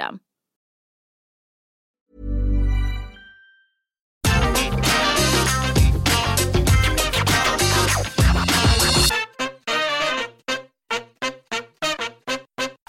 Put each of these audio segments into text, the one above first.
system.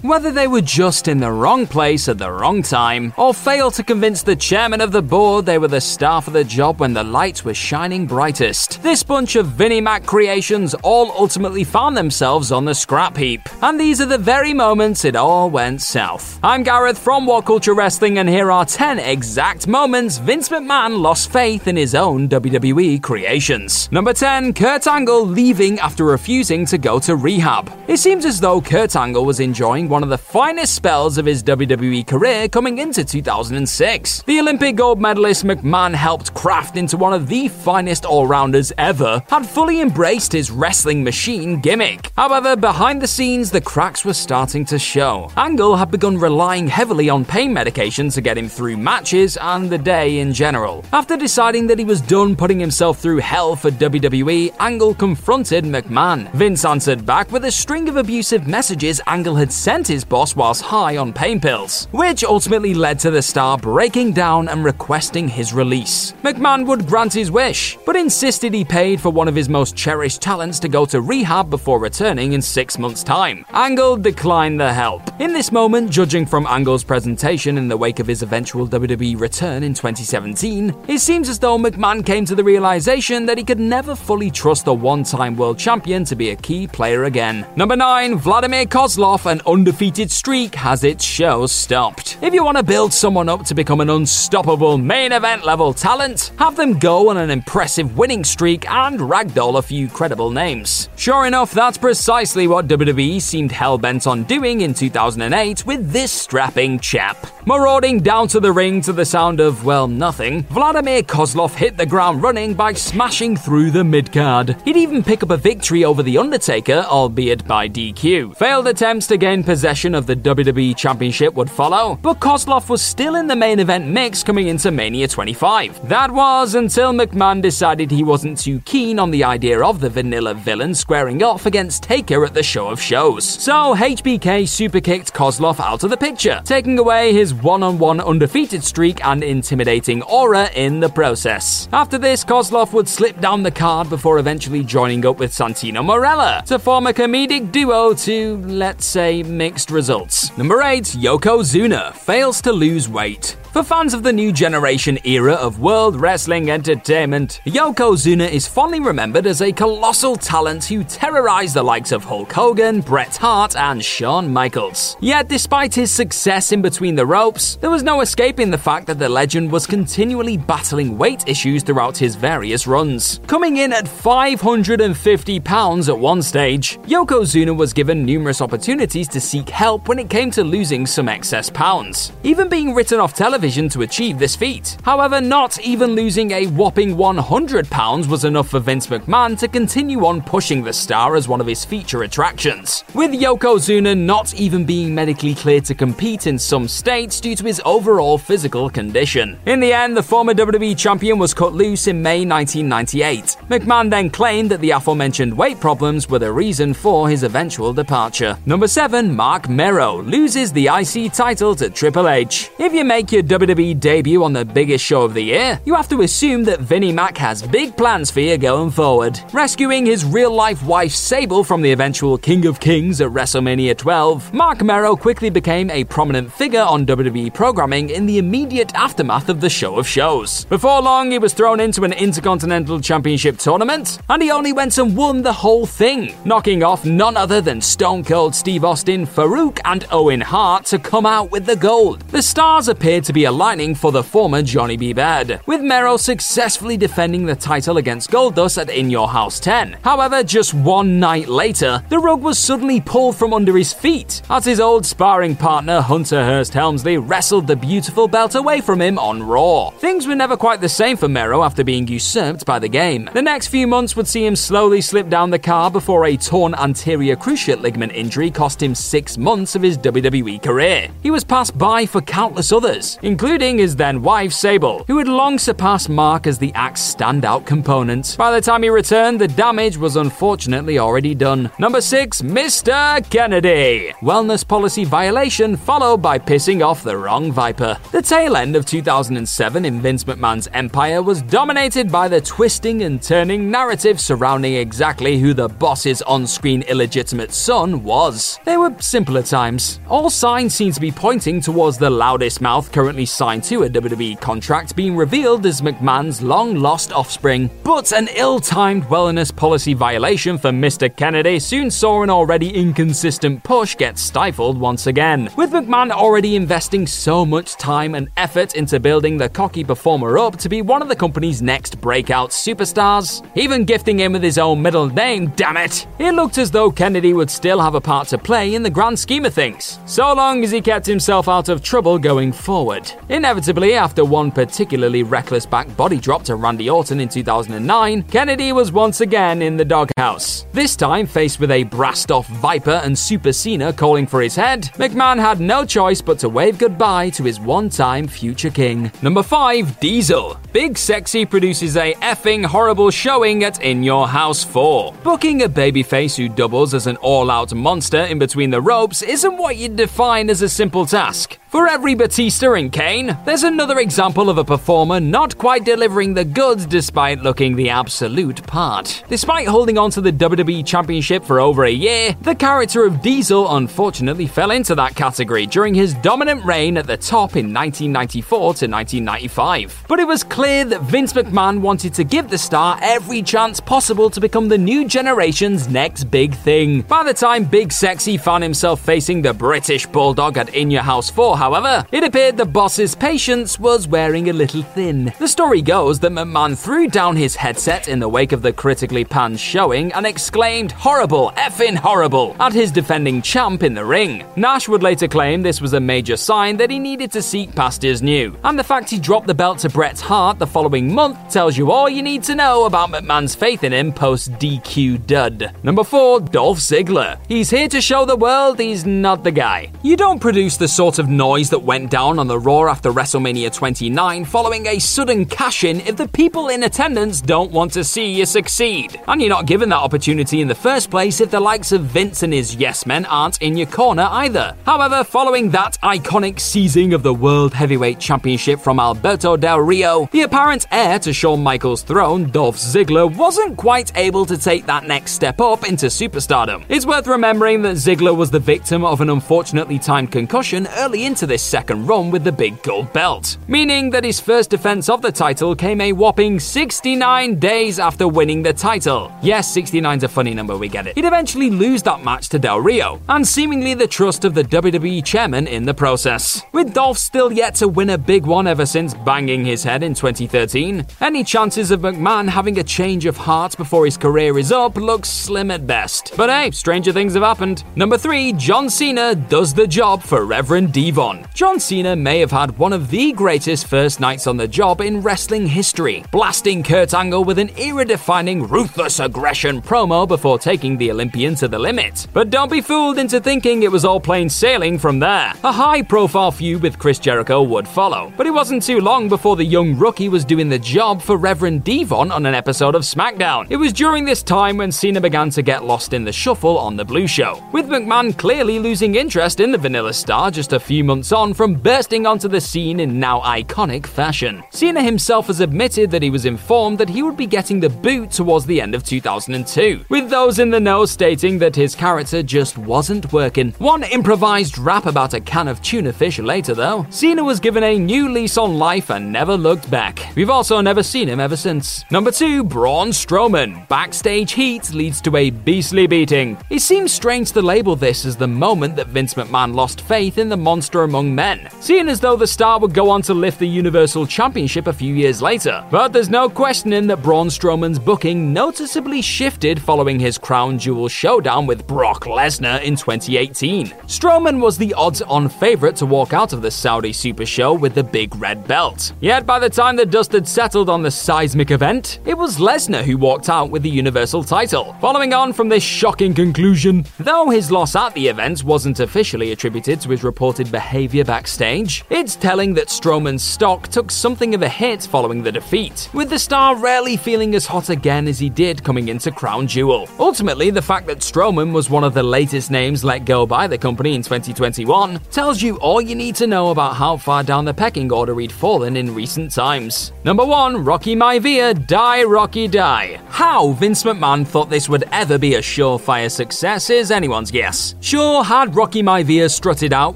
Whether they were just in the wrong place at the wrong time, or failed to convince the chairman of the board they were the star for the job when the lights were shining brightest, this bunch of Vinnie Mac creations all ultimately found themselves on the scrap heap. And these are the very moments it all went south. I'm Gareth from What Culture Wrestling, and here are 10 exact moments Vince McMahon lost faith in his own WWE creations. Number 10, Kurt Angle leaving after refusing to go to rehab. It seems as though Kurt Angle was enjoying one of the finest spells of his WWE career coming into 2006. The Olympic gold medalist McMahon helped craft into one of the finest all rounders ever, had fully embraced his wrestling machine gimmick. However, behind the scenes, the cracks were starting to show. Angle had begun relying heavily on pain medication to get him through matches and the day in general. After deciding that he was done putting himself through hell for WWE, Angle confronted McMahon. Vince answered back with a string of abusive messages Angle had sent his boss whilst high on pain pills, which ultimately led to the star breaking down and requesting his release. McMahon would grant his wish, but insisted he paid for one of his most cherished talents to go to rehab before returning in six months' time. Angle declined the help. In this moment, judging from Angle's presentation in the wake of his eventual WWE return in 2017, it seems as though McMahon came to the realization that he could never fully trust the one time world champion to be a key player again. Number 9, Vladimir Kozlov, an undefeated streak, has its show stopped. If you want to build someone up to become an unstoppable main event level talent, have them go on an impressive winning streak and ragdoll a few credible names. Sure enough, that's precisely what WWE seemed hell bent on doing in 2008 with this strapping chap. Marauding down to the ring to the sound of, well, nothing, Vladimir Kozlov hit the ground running by smashing through the midcard. He'd even pick up a victory over The Undertaker, albeit by DQ. Failed attempts to gain possession of the WWE Championship would follow, but Kozlov was still in the main event mix coming into Mania 25. That was until McMahon decided he wasn't too keen on the idea of the vanilla villain squaring off against Taker at the show of shows. So HBK superkicked Kozlov out of the picture, taking away his one on one undefeated streak and intimidating aura in the process. After this, Kozlov would slip down the card before eventually joining up with Santino Marella to form a comedic duo to, let's say, mixed results. Number 8, Yokozuna fails to lose weight. For fans of the new generation era of World Wrestling Entertainment, Yokozuna is fondly remembered as a colossal talent who terrorized the likes of Hulk Hogan, Bret Hart, and Shawn Michaels. Yet, despite his success in between the ropes, there was no escaping the fact that the legend was continually battling weight issues throughout his various runs. Coming in at 550 pounds at one stage, Yokozuna was given numerous opportunities to seek help when it came to losing some excess pounds, even being written off television to achieve this feat. However, not even losing a whopping 100 pounds was enough for Vince McMahon to continue on pushing the star as one of his feature attractions, with Yokozuna not even being medically cleared to compete in some states due to his overall physical condition. In the end, the former WWE champion was cut loose in May 1998. McMahon then claimed that the aforementioned weight problems were the reason for his eventual departure. Number 7, Marc Mero loses the IC title to Triple H. If you make your WWE debut on the biggest show of the year, you have to assume that Vinnie Mac has big plans for you going forward. Rescuing his real life wife Sable from the eventual King of Kings at WrestleMania 12, Marc Mero quickly became a prominent figure on WWE programming in the immediate aftermath of the show of shows. Before long, he was thrown into an Intercontinental Championship tournament, and he only went and won the whole thing, knocking off none other than Stone Cold Steve Austin, Faarooq, and Owen Hart to come out with the gold. The stars appeared to be aligning for the former Johnny B. Bad, with Mero successfully defending the title against Goldust at In Your House 10. However, just one night later, the rug was suddenly pulled from under his feet as his old sparring partner Hunter Hearst Helmsley wrestled the beautiful belt away from him on Raw. Things were never quite the same for Mero after being usurped by the game. The next few months would see him slowly slip down the car before a torn anterior cruciate ligament injury cost him six months of his WWE career. He was passed by for countless others, including his then wife Sable, who had long surpassed Marc as the act's standout component. By the time he returned, the damage was unfortunately already done. Number 6, Mr. Kennedy. Wellness policy violation followed by pissing off the wrong Viper. The tail end of 2007 in Vince McMahon's empire was dominated by the twisting and turning narrative surrounding exactly who the boss's on screen illegitimate son was. They were simpler times. All signs seem to be pointing towards the loudest mouth signed to a WWE contract being revealed as McMahon's long lost offspring. But an ill timed wellness policy violation for Mr. Kennedy soon saw an already inconsistent push get stifled once again. With McMahon already investing so much time and effort into building the cocky performer up to be one of the company's next breakout superstars, even gifting him with his own middle name, damn it! It looked as though Kennedy would still have a part to play in the grand scheme of things, so long as he kept himself out of trouble going forward. Inevitably, after one particularly reckless back body drop to Randy Orton in 2009, Kennedy was once again in the doghouse. This time, faced with a brassed off Viper and Super Cena calling for his head, McMahon had no choice but to wave goodbye to his one time future king. Number 5, Diesel. Big Sexy produces a effing horrible showing at In Your House 4. Booking a babyface who doubles as an all out monster in between the ropes isn't what you'd define as a simple task. For every Batista and Kane, there's another example of a performer not quite delivering the goods despite looking the absolute part. Despite holding on to the WWE Championship for over a year, the character of Diesel unfortunately fell into that category during his dominant reign at the top in 1994 to 1995. But it was clear that Vince McMahon wanted to give the star every chance possible to become the new generation's next big thing. By the time Big Sexy found himself facing the British Bulldog at In Your House 4, however, it appeared the boss's patience was wearing a little thin. The story goes that McMahon threw down his headset in the wake of the critically panned showing and exclaimed, Horrible, effing horrible, at his defending champ in the ring. Nash would later claim this was a major sign that he needed to seek past his new, and the fact he dropped the belt to Bret Hart the following month tells you all you need to know about McMahon's faith in him post DQ dud. Number 4, Dolph Ziggler. He's here to show the world he's not the guy. You don't produce the sort of noise that went down on the Raw after WrestleMania 29 following a sudden cash in if the people in attendance don't want to see you succeed. And you're not given that opportunity in the first place if the likes of Vince and his yes men aren't in your corner either. However, following that iconic seizing of the World Heavyweight Championship from Alberto Del Rio, the apparent heir to Shawn Michaels' throne, Dolph Ziggler, wasn't quite able to take that next step up into superstardom. It's worth remembering that Ziggler was the victim of an unfortunately timed concussion early into this second run with the big gold belt, meaning that his first defense of the title came a whopping 69 days after winning the title. Yes, 69's a funny number, we get it. He'd eventually lose that match to Del Rio, and seemingly the trust of the WWE chairman in the process. With Dolph still yet to win a big one ever since banging his head in 2013, any chances of McMahon having a change of heart before his career is up looks slim at best. But hey, stranger things have happened. Number 3, John Cena does the job for Reverend D-Von. John Cena may have had one of the greatest first nights on the job in wrestling history, blasting Kurt Angle with an era defining ruthless aggression promo before taking the Olympian to the limit. But don't be fooled into thinking it was all plain sailing from there. A high profile feud with Chris Jericho would follow, but it wasn't too long before the young rookie was doing the job for Reverend D-Von on an episode of SmackDown. It was during this time when Cena began to get lost in the shuffle on the Blue Show, with McMahon clearly losing interest in the Vanilla Star just a few months on from bursting onto the scene in now iconic fashion. Cena himself has admitted that he was informed that he would be getting the boot towards the end of 2002, with those in the know stating that his character just wasn't working. One improvised rap about a can of tuna fish later, though, Cena was given a new lease on life and never looked back. We've also never seen him ever since. Number 2, Braun Strowman. Backstage heat leads to a beastly beating. It seems strange to label this as the moment that Vince McMahon lost faith in the monster among men, seeing as though the star would go on to lift the Universal Championship a few years later. But there's no questioning that Braun Strowman's booking noticeably shifted following his crown jewel showdown with Brock Lesnar in 2018. Strowman was the odds on favourite to walk out of the Saudi Super Show with the big red belt. Yet by the time the dust had settled on the seismic event, it was Lesnar who walked out with the Universal title. Following on from this shocking conclusion, though his loss at the event wasn't officially attributed to his reported behaviour backstage, it's telling that Strowman's stock took something of a hit following the defeat, with the star rarely feeling as hot again as he did coming into Crown Jewel. Ultimately, the fact that Strowman was one of the latest names let go by the company in 2021 tells you all you need to know about how far down the pecking order he'd fallen in recent times. Number 1, Rocky Maivia, Die Rocky Die. How Vince McMahon thought this would ever be a surefire success is anyone's guess. Sure, had Rocky Maivia strutted out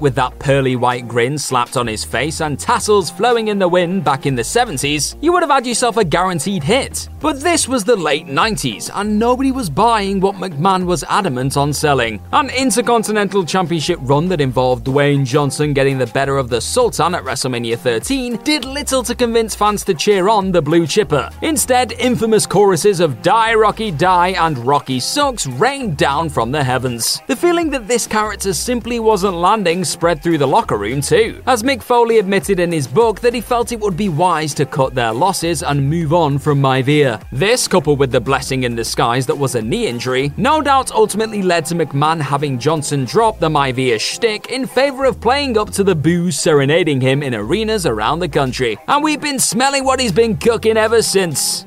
with that pearly white grin slapped on his face and tassels flowing in the wind back in the 70s, you would have had yourself a guaranteed hit. But this was the late 90s, and nobody was buying what McMahon was adamant on selling. An Intercontinental Championship run that involved Dwayne Johnson getting the better of the Sultan at WrestleMania 13 did little to convince fans to cheer on the Blue Chipper. Instead, infamous choruses of Die Rocky Die and Rocky Sucks rained down from the heavens. The feeling that this character simply wasn't landing spread through the locker room too, as Mick Foley admitted in his book that he felt it would be wise to cut their losses and move on from Maivia. This, coupled with the blessing in disguise that was a knee injury, no doubt ultimately led to McMahon having Johnson drop the Maivia shtick in favor of playing up to the boos serenading him in arenas around the country. And we've been smelling what he's been cooking ever since.